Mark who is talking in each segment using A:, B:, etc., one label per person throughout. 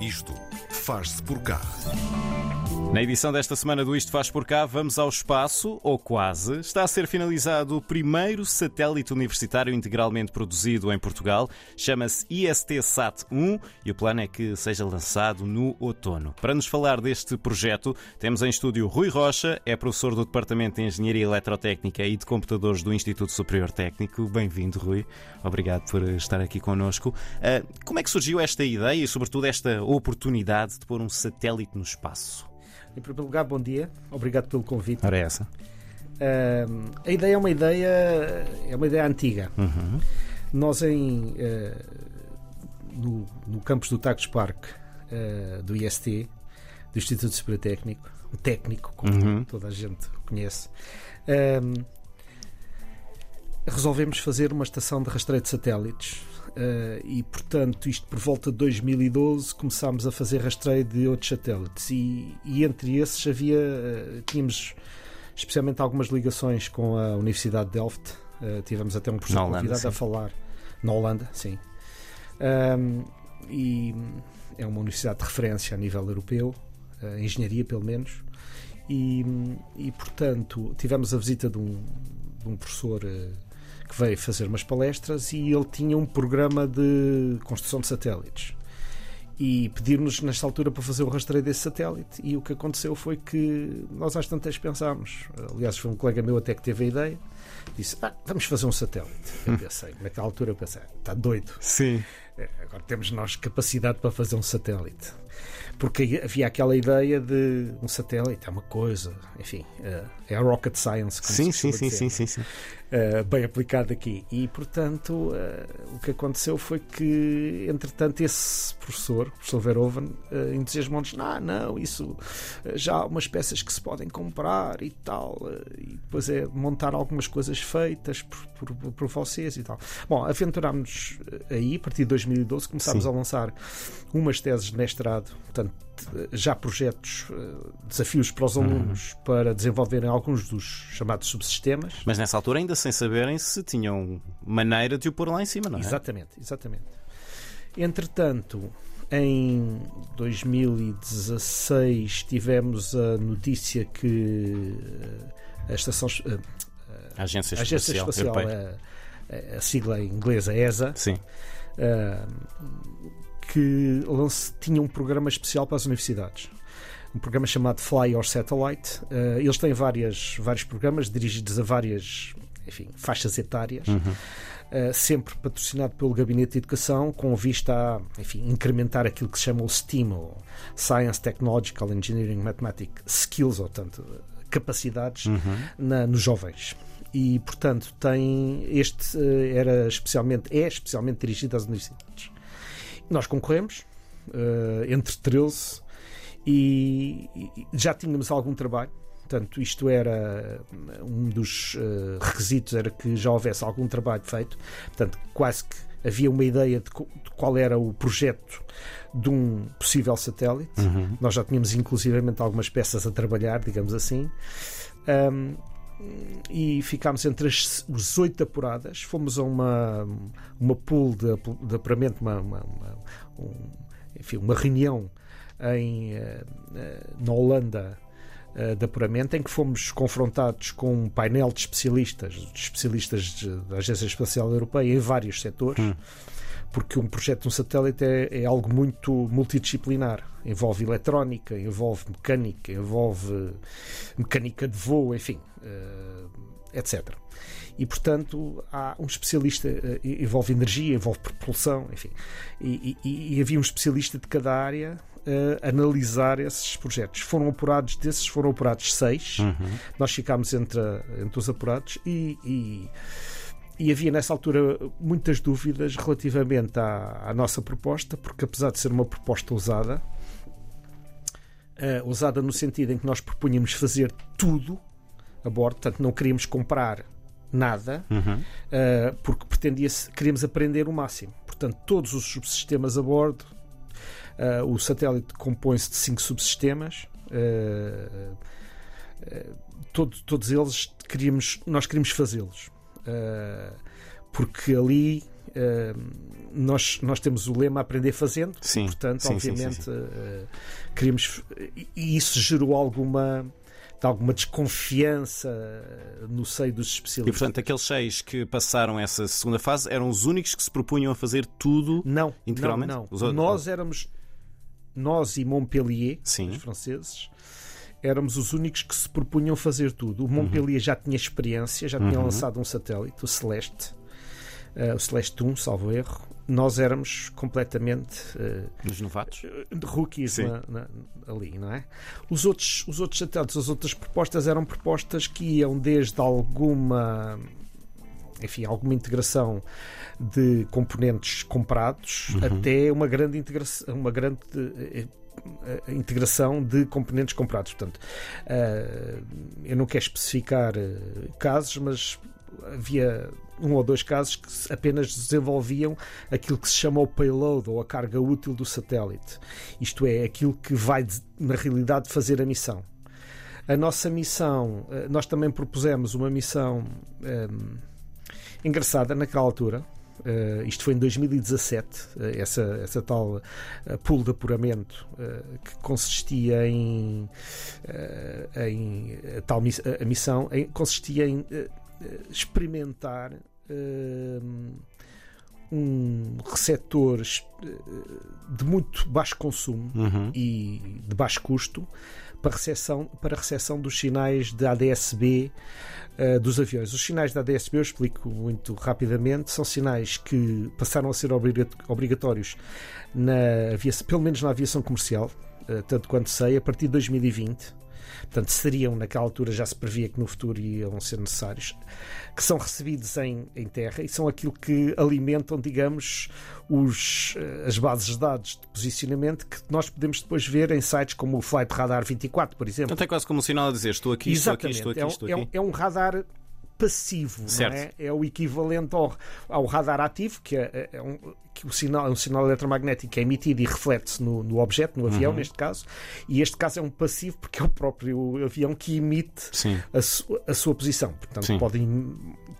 A: Isto faz-se por cá.
B: Na edição desta semana do Isto Faz Por Cá, vamos ao espaço, ou quase. Está a ser finalizado o primeiro satélite universitário integralmente produzido em Portugal. Chama-se IST-SAT-1 e o plano é que seja lançado no outono. Para nos falar deste projeto, temos em estúdio Rui Rocha, é professor do Departamento de Engenharia Eletrotécnica e de Computadores do Instituto Superior Técnico. Bem-vindo, Rui. Obrigado por estar aqui connosco. Uh, como é que surgiu esta ideia e, sobretudo, esta oportunidade de pôr um satélite no espaço?
C: Em primeiro lugar, bom dia. Obrigado pelo convite.
B: Ora é essa.
C: Uh, a ideia é uma ideia é uma ideia antiga.
B: Uhum.
C: Nós em uh, no, no, campus do Tagus Park uh, do IST, do Instituto Superior Técnico, o técnico, como
B: uhum.
C: toda a gente conhece, resolvemos fazer uma estação de rastreio de satélites Uh, e, portanto, isto por volta de 2012 começámos a fazer rastreio de outros satélites e, e entre esses havia, uh, tínhamos especialmente algumas ligações com a Universidade de Delft. Uh, tivemos até um professor Holanda, convidado sim. a falar na Holanda, sim. Um, e é uma universidade de referência a nível europeu, engenharia pelo menos, e, e portanto tivemos a visita de um, de um professor que veio fazer umas palestras e ele tinha um programa de construção de satélites. E pediram-nos nesta altura para fazer o rastreio desse satélite. E o que aconteceu foi que nós às tantas pensámos. Aliás, foi um colega meu até que teve a ideia. Disse: ah, Vamos fazer um satélite. Eu pensei, naquela altura eu pensei: Está doido.
B: Sim.
C: Agora temos nós capacidade para fazer um satélite porque havia aquela ideia de um satélite é uma coisa, enfim, eh, é a rocket science. Como
B: sim,
C: sim,
B: sim, sim, sim, sim,
C: uh, bem aplicado aqui. E, portanto, uh, o que aconteceu foi que, entretanto, esse professor, o professor Verhoeven, entusiasmou-nos: não, não, isso já há umas peças que se podem comprar e tal, e depois é montar algumas coisas feitas por, por, por vocês e tal. Bom, aventurámos aí, a partir de 2012, começámos sim. a lançar umas teses de mestrado, portanto, já projetos, desafios para os uhum. alunos uhum. para desenvolverem alguns dos chamados subsistemas.
B: Mas nessa altura ainda sem saberem se tinham maneira de o pôr lá em cima, não é?
C: Exatamente, exatamente. Entretanto, em 2016 tivemos a notícia que eh, a estação
B: eh, a Agência
C: Espacial, Agência Espacial a, a, sigla inglesa ESA,
B: Sim.
C: Uh, que lance, tinha um programa especial para as universidades um programa chamado Fly or Satellite. Uh, eles têm várias, vários programas dirigidos a várias enfim, faixas etárias.
B: Uhum.
C: Uh, sempre patrocinado pelo Gabinete de Educação, com vista a enfim, incrementar aquilo que se chama o STEAM, ou Science, Technological, Engineering, Mathematics Skills, ou tanto, capacidades
B: uhum.
C: na, nos jovens. E, portanto, tem este uh, era especialmente, é especialmente dirigido às universidades. Nós concorremos, uh, entre 13 e, e já tínhamos algum trabalho. Portanto, isto era um dos uh, requisitos era que já houvesse algum trabalho feito. Portanto, quase que havia uma ideia de, de qual era o projeto de um possível satélite.
B: Uhum.
C: Nós já tínhamos inclusivamente algumas peças a trabalhar, digamos assim. Um, e ficámos entre as, os oito apuradas. Fomos a uma, uma pool de, de apuramento, uma, uma, uma, um, enfim, uma reunião em, uh, na Holanda uh, de apuramento, em que fomos confrontados com um painel de especialistas, de especialistas da Agência Espacial Europeia em vários setores.
B: Hum.
C: Porque um projeto de um satélite é, é algo muito multidisciplinar. Envolve eletrónica, envolve mecânica, envolve mecânica de voo, enfim, uh, etc. E, portanto, há um especialista, envolve energia, envolve propulsão, enfim. E, e, e havia um especialista de cada área uh, analisar esses projetos. Foram apurados, desses foram apurados seis.
B: Uhum.
C: Nós ficámos entre, entre os apurados e, e, e, havia nessa altura muitas dúvidas relativamente à, à, nossa proposta, porque apesar de ser uma proposta usada, uh, usada no sentido em que nós propunhamos fazer tudo a bordo, portanto não queríamos comprar nada,
B: uhum.
C: uh, porque pretendia queríamos aprender o máximo. Portanto, todos os subsistemas a bordo, Uh, o satélite compõe-se de cinco subsistemas. Uh, todo, todos eles queríamos, nós queríamos fazê-los. Porque ali Uh, nós, nós temos o lema aprender fazendo,
B: Sim,
C: portanto,
B: sim,
C: obviamente,
B: sim,
C: uh, queríamos. E isso gerou alguma. de alguma desconfiança no seio dos
B: E
C: especialistas.
B: portanto, aqueles seis que passaram essa segunda fase eram os únicos que se propunham a fazer tudo.
C: Não,
B: Integralmente?
C: não, não.
B: Os
C: Nós éramos, nós e Montpellier,
B: Sim.
C: os franceses, éramos os únicos que se propunham fazer tudo. O Montpellier já tinha experiência, já tinha
B: Uhum.
C: lançado um satélite, o Celeste, eh, o Celeste 1, salvo erro. Nós éramos completamente eh,
B: Os novatos.
C: rookies
B: Sim.
C: na- na- ali, não é? Os outros, os outros satélites, as outras propostas eram propostas que iam desde alguma enfim, alguma integração de componentes comprados
B: Uhum.
C: até uma grande integração, uma grande eh, integração de componentes comprados. Portanto, eh, eu não quero especificar eh, casos, mas havia um ou dois casos que apenas desenvolviam aquilo que se chama o payload ou a carga útil do satélite. Isto é, aquilo que vai, na realidade, fazer a missão. A nossa missão, eh, nós também propusemos uma missão ehm, engraçada naquela altura. Eh, isto foi em 2017, eh, essa, essa tal eh, pool de apuramento que consistia em, em a tal miss- a missão em- consistia em experimentar um receptor de muito baixo consumo
B: Uhum.
C: e de baixo custo para recepção, para recepção dos sinais de ADS-B eh, dos aviões. Os sinais de ADS-B, eu explico muito rapidamente, são sinais que passaram a ser obriga- obrigatórios na aviação, pelo menos na aviação comercial, eh, tanto quanto sei, a partir de 2020. Portanto, seriam, naquela altura já se previa que no futuro iam ser necessários, que são recebidos em, em terra e são aquilo que alimentam, digamos, os, eh, as bases de dados de posicionamento que nós podemos depois ver em sites como o Flight Radar 24, por exemplo.
B: Então é quase como um sinal a dizer estou aqui, estou aqui,
C: Exatamente.
B: estou aqui,
C: é,
B: estou
C: é um-
B: aqui.
C: é um radar passivo,
B: Certo.
C: não é? É o equivalente ao, ao radar ativo, que é, é um, que o sinal, é um sinal eletromagnético que é emitido e reflete-se no, no objeto, no
B: Uhum.
C: avião, neste caso, e este caso é um passivo porque é o próprio avião que emite a, su- a sua posição. Portanto,
B: Sim.
C: pode,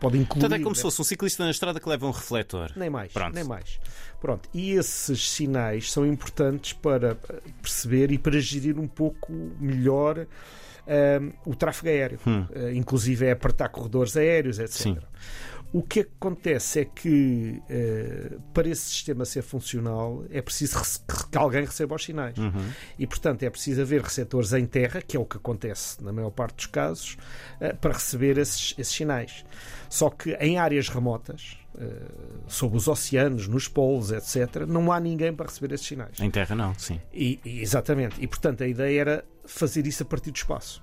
C: pode incluir.
B: Portanto, é como se
C: né?
B: fosse um ciclista na estrada que leva um refletor.
C: Nem mais,
B: Pronto.
C: nem mais. Pronto. E esses sinais são importantes para perceber e para gerir um pouco melhor o tráfego aéreo, Eh, inclusive é apertar corredores aéreos, etc.
B: Hum. Sim.
C: O que acontece é que eh, para esse sistema ser funcional é preciso que alguém receba os sinais.
B: Uhum.
C: E, portanto, é preciso haver receptores em terra, que é o que acontece na maior parte dos casos, eh, para receber esses, esses sinais. Só que em áreas remotas, eh, sob os oceanos, nos polos, etc., não há ninguém para receber esses sinais.
B: Em terra, não, sim.
C: E, e- exatamente. E, portanto, a ideia era fazer isso a partir do espaço.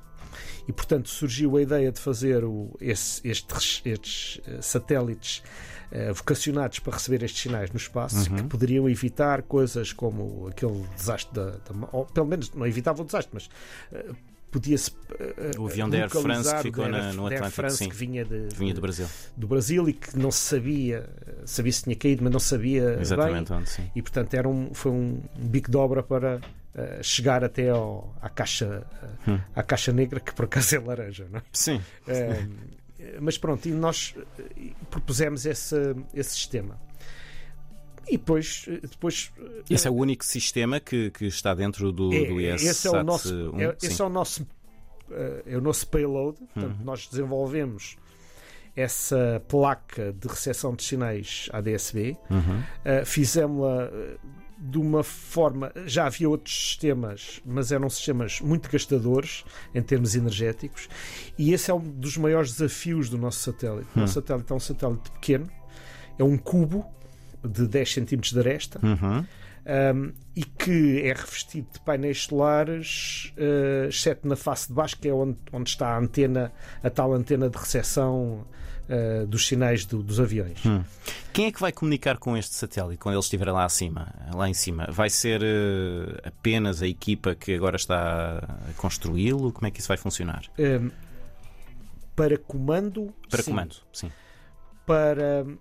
C: E, portanto, surgiu a ideia de fazer o- esse- estes, estes, eh, satélites eh, vocacionados para receber estes sinais no espaço,
B: Uhum.
C: que poderiam evitar coisas como aquele desastre da. da- ou, pelo menos não evitava o desastre, mas eh, podia-se. eh,
B: O avião da Air France que ficou na- no
C: da Air
B: Atlântico,
C: France
B: sim.
C: que vinha de,
B: Vinha do Brasil.
C: do Brasil e que não se sabia, sabia se tinha caído, mas não sabia
B: Exatamente
C: bem
B: onde, sim.
C: e portanto era um, foi um bico de obra para eh, chegar até ao, à, caixa, eh,
B: Hum.
C: à caixa negra, que por acaso é laranja. Não é?
B: Sim.
C: Eh, mas pronto, e nós eh, propusemos esse, esse sistema. E depois, eh, depois
B: Esse é o único sistema que, que está dentro do,
C: é,
B: do IS
C: esse é o nosso,
B: um,
C: é, esse é o nosso, eh, é o nosso payload. Portanto,
B: Uhum.
C: nós desenvolvemos essa placa de recepção de sinais ADSB.
B: Uhum.
C: Uh, fizemos-la uh, de uma forma. Já havia outros sistemas, mas eram sistemas muito gastadores em termos energéticos, e esse é um dos maiores desafios do nosso satélite. O nosso satélite é um satélite pequeno, é um cubo de 10 cm de aresta.
B: Uhum.
C: um, e que é revestido de painéis solares, uh, exceto na face de baixo, que é onde, onde está a antena, a tal antena de recepção uh, dos sinais do- dos aviões.
B: Hum. Quem é que vai comunicar com este satélite quando ele estiver lá acima, lá em cima? Vai ser eh, apenas a equipa que agora está a construí-lo? Como é que isso vai funcionar?
C: Um, para comando,
B: Para
C: sim.
B: comando, sim.
C: para hum,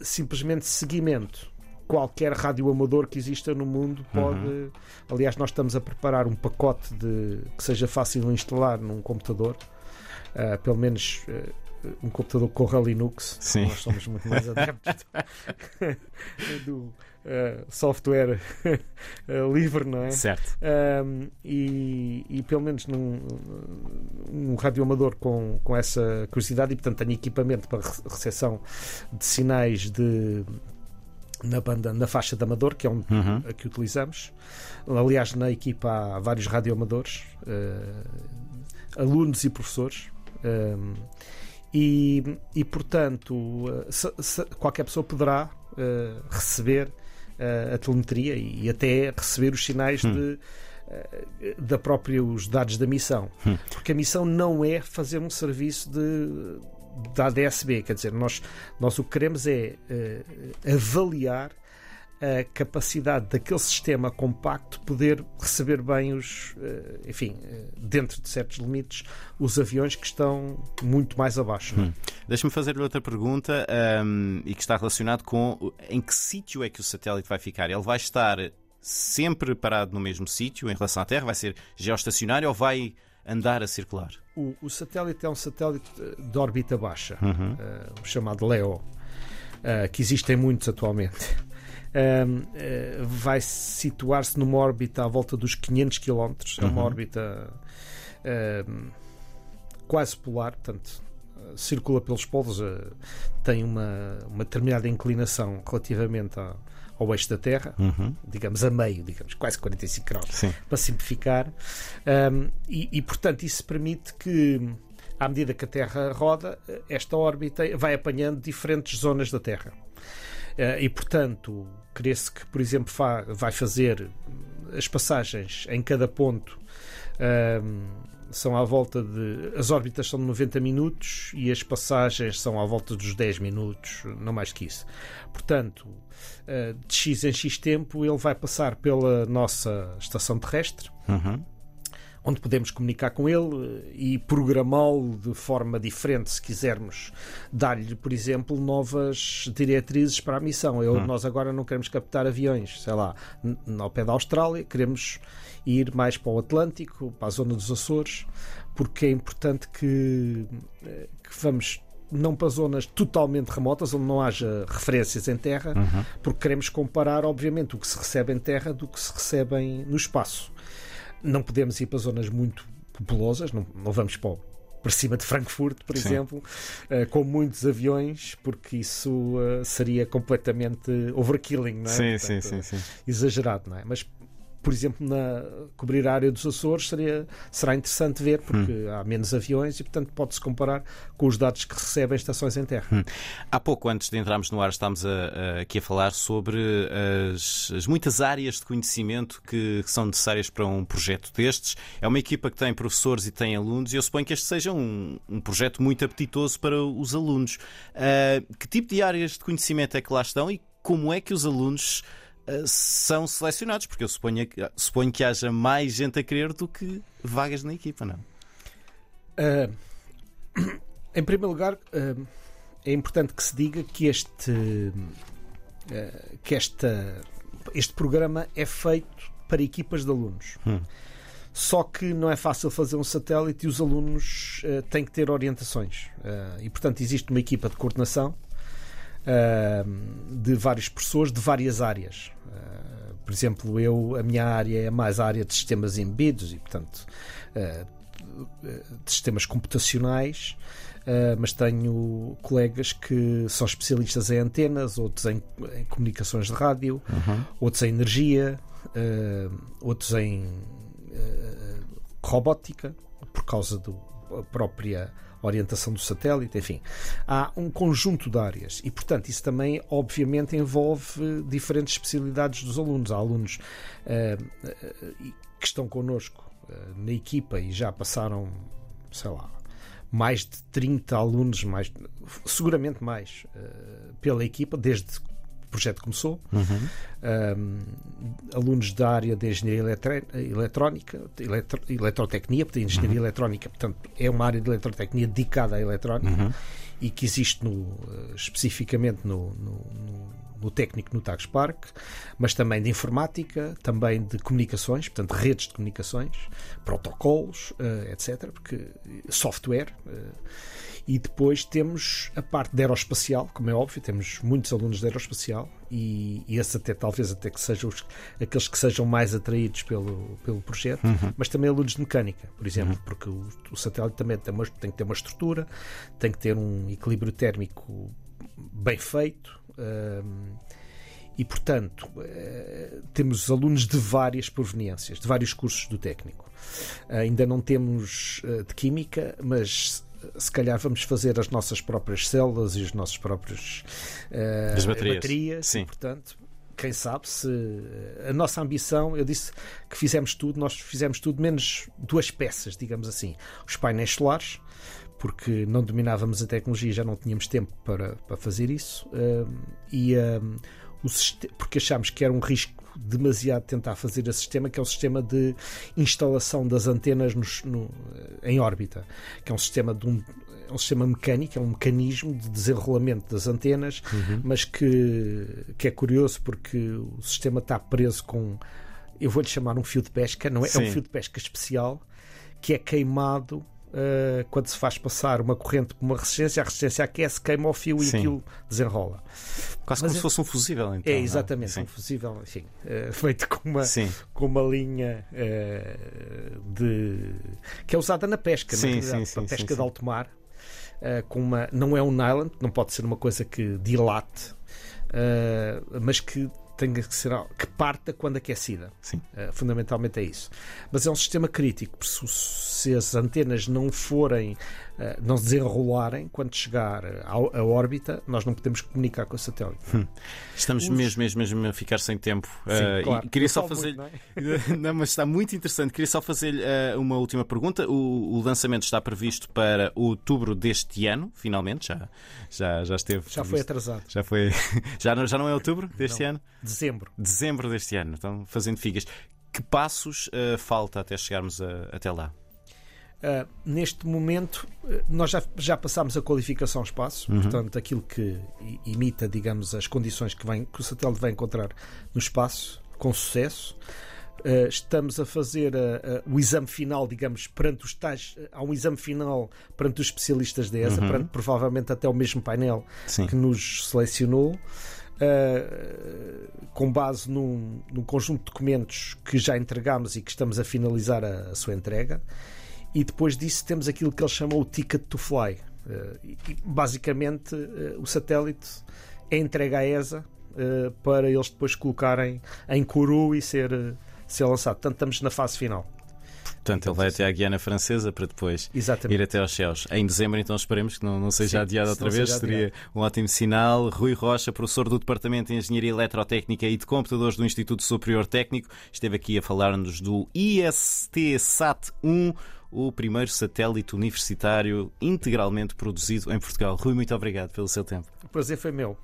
C: simplesmente seguimento. Qualquer radioamador que exista no mundo pode.
B: Uhum.
C: Aliás, nós estamos a preparar um pacote de que seja fácil de instalar num computador. Ah, pelo menos ah, um computador corra Linux.
B: Sim.
C: Nós somos muito mais adeptos do uh, software uh, livre, não é?
B: Certo.
C: Um, e, e pelo menos num, um radioamador com, com essa curiosidade, e portanto tenho equipamento para recepção de sinais de na banda, na faixa de amador, que é um,
B: Uhum.
C: a que utilizamos. Aliás, na equipa há vários radioamadores, uh, alunos e professores. Um, e, e, portanto, uh, se- se- qualquer pessoa poderá uh, receber uh, a telemetria e, até receber os sinais
B: Hum.
C: de, da própria os dados da missão.
B: Hum.
C: Porque a missão não é fazer um serviço de da ADSB, quer dizer, nós, nós o que queremos é uh, avaliar a capacidade daquele sistema compacto poder receber bem os, uh, enfim, uh, dentro de certos limites, os aviões que estão muito mais abaixo. é?
B: Deixa-me fazer-lhe outra pergunta ahm, e que está relacionado com em que sítio é que o satélite vai ficar? Ele vai estar sempre parado no mesmo sítio em relação à Terra? Vai ser geoestacionário ou vai andar a circular?
C: O, o satélite é um satélite eh, de órbita baixa,
B: Uhum.
C: eh, o chamado LEO, eh, que existem muitos atualmente. Eh, vai situar-se numa órbita à volta dos 500 km, é uma
B: Uhum.
C: órbita quase polar, portanto, eh, circula pelos polos, eh, tem uma, uma determinada inclinação relativamente à- ao eixo da Terra,
B: Uhum.
C: digamos a meio, digamos, quase 45 graus
B: Sim.
C: para simplificar. Um, e, e, portanto, isso permite que, à medida que a Terra roda, esta órbita vai apanhando diferentes zonas da Terra. Uh, e, portanto, crê-se que, por exemplo, vai fazer as passagens em cada ponto. um, são à volta de. As órbitas são de 90 minutos e as passagens são à volta dos 10 minutos, não mais que isso. Portanto, uh, de X em X tempo, ele vai passar pela nossa estação terrestre,
B: Uhum.
C: Onde podemos comunicar com ele eh, e programá-lo de forma diferente, se quisermos dar-lhe, por exemplo, novas diretrizes para a missão. Eu, Nós agora não queremos captar aviões, sei lá, ao pé da Austrália, queremos ir mais para o Atlântico, para a zona dos Açores, porque é importante que, eh, que vamos não para zonas totalmente remotas, onde não haja referências em terra,
B: Uhum.
C: porque queremos comparar, obviamente, o que se recebe em terra do que se recebe em- no espaço. Não podemos ir para zonas muito populosas, não, não vamos para, para cima de Frankfurt, por
B: Sim.
C: exemplo, eh, com muitos aviões, porque isso eh, seria completamente overkilling, não é?
B: Sim, sim,
C: Portanto,
B: sim, sim.
C: exagerado, não é? Mas, por exemplo, na, cobrir a área dos Açores seria, será interessante ver, porque há menos aviões e, portanto, pode-se comparar com os dados que recebem estações em terra.
B: Há pouco, antes de entrarmos no ar, estávamos aqui a falar sobre as, as muitas áreas de conhecimento que, que são necessárias para um projeto destes. É uma equipa que tem professores e tem alunos, e eu suponho que este seja um, um projeto muito apetitoso para os alunos. Ah, que tipo de áreas de conhecimento é que lá estão e como é que os alunos são selecionados? Porque eu suponho, que- suponho que haja mais gente a querer do que vagas na equipa, não?
C: Ah, em primeiro lugar, ah, é importante que se diga que este, ah, que esta, este programa é feito para equipas de alunos.
B: Hum.
C: Só que não é fácil fazer um satélite e os alunos têm que ter orientações. E, portanto, existe uma equipa de coordenação de várias pessoas de várias áreas. Ah, por exemplo, eu, a minha área é mais a área de sistemas embebidos e, portanto, ah, de sistemas computacionais, mas tenho colegas que são especialistas em antenas, outros em, em comunicações de rádio, outros em energia, outros em robótica, por causa da própria orientação do satélite, enfim. Há um conjunto de áreas e, portanto, isso também, obviamente, envolve diferentes especialidades dos alunos. Há alunos ah, ah, que estão connosco ah, na equipa e já passaram, sei lá, mais de 30 alunos, mais, seguramente mais, pela equipa, desde projeto começou. Um, alunos da área de engenharia eletrónica, eletro, eletrotecnia, porque engenharia eletrónica, portanto, é uma área de eletrotecnia dedicada à eletrónica e que existe no, eh, especificamente no, no- no- no técnico no Tagus Park, mas também de informática, também de comunicações, portanto, redes de comunicações, protocolos, uh, etc., porque software. Uh, e depois temos a parte de aeroespacial, como é óbvio, temos muitos alunos de aeroespacial e, e esses até talvez até que sejam os, aqueles que sejam mais atraídos pelo, pelo projeto, uhum. mas também alunos de mecânica, por exemplo, uhum. porque o, o, satélite também tem, uma, tem que ter uma estrutura, tem que ter um equilíbrio térmico bem feito. E, portanto, eh, temos alunos de várias proveniências, de vários cursos do técnico. ainda não temos eh, de Química, mas se calhar vamos fazer as nossas próprias células e os nossos próprios
B: uh, as baterias. baterias
C: Sim. E, portanto, quem sabe se a nossa ambição, eu disse que fizemos tudo, nós fizemos tudo menos duas peças, digamos assim, os painéis solares, porque não dominávamos a tecnologia, já não tínhamos tempo para, para fazer isso, uh, e uh, o, porque achámos que era um risco demasiado tentar fazer a sistema, que é o sistema de instalação das antenas nos, no, em órbita, que é um sistema de um, é um sistema mecânico, é um mecanismo de desenrolamento das antenas, uhum. mas que, que é curioso porque o sistema está preso com, eu vou-lhe chamar um fio de pesca, não é? Sim. É um fio de pesca especial que é queimado Uh, quando se faz passar uma corrente por uma resistência, a resistência aquece, queima o fio Sim. e aquilo desenrola.
B: Quase Mas como é, se fosse um fusível, então.
C: É, exatamente, um fusível, enfim, uh, feito com uma, com uma linha uh, de. que é usada na pesca, sim, na sim, sim, pesca de alto mar. com uma, não é um nylon, não pode ser uma coisa que dilate, mas que tem que ser que parta quando aquecida.
B: Sim.
C: Uh, fundamentalmente é isso. Mas é um sistema crítico, se, se as antenas não forem eh, não se desenrolarem, quando chegar à, órbita, nós não podemos comunicar com o satélite. Hum.
B: Estamos Os... mesmo, mesmo, mesmo a ficar sem tempo. Sim, uh, claro. Queria só fazer. Muito, não, é? não, mas está muito interessante. Queria só fazer uh, uma última pergunta. O, o, lançamento está previsto para outubro deste ano, finalmente. Já, já, já esteve.
C: Já foi atrasado.
B: Já foi. já, não, já não é outubro deste
C: não.
B: ano?
C: Dezembro.
B: Dezembro deste ano. Então, fazendo figas. Que passos uh, falta até chegarmos a, até lá?
C: Uh, neste momento, uh, nós já, já passámos a qualificação espaço, uhum. portanto, aquilo que imita, digamos, as condições que, vem, que o satélite vai encontrar no espaço, com sucesso. Uh, estamos a fazer o exame final, digamos, perante os tais. há um exame final perante os especialistas da ESA, uhum. perante provavelmente até o mesmo painel Sim. que nos selecionou. Uh, com base num, num, conjunto de documentos que já entregámos e que estamos a finalizar a, a sua entrega e depois disso temos aquilo que ele chamou o ticket to fly. Uh, e, basicamente, uh, o satélite é entregue à ESA para eles depois colocarem em Kourou e ser, ser lançado. Portanto, estamos na fase final.
B: Portanto, ele vai até à Guiana Francesa para depois
C: Exatamente.
B: ir até aos céus. Em dezembro, então esperemos que não, não seja Sim, adiado outra vez. Seria um ótimo sinal. Rui Rocha, professor do Departamento de Engenharia Eletrotécnica e de Computadores do Instituto Superior Técnico, esteve aqui a falar-nos do IST SAT 1 o primeiro satélite universitário integralmente produzido em Portugal. Rui, muito obrigado pelo seu tempo.
C: O prazer foi meu.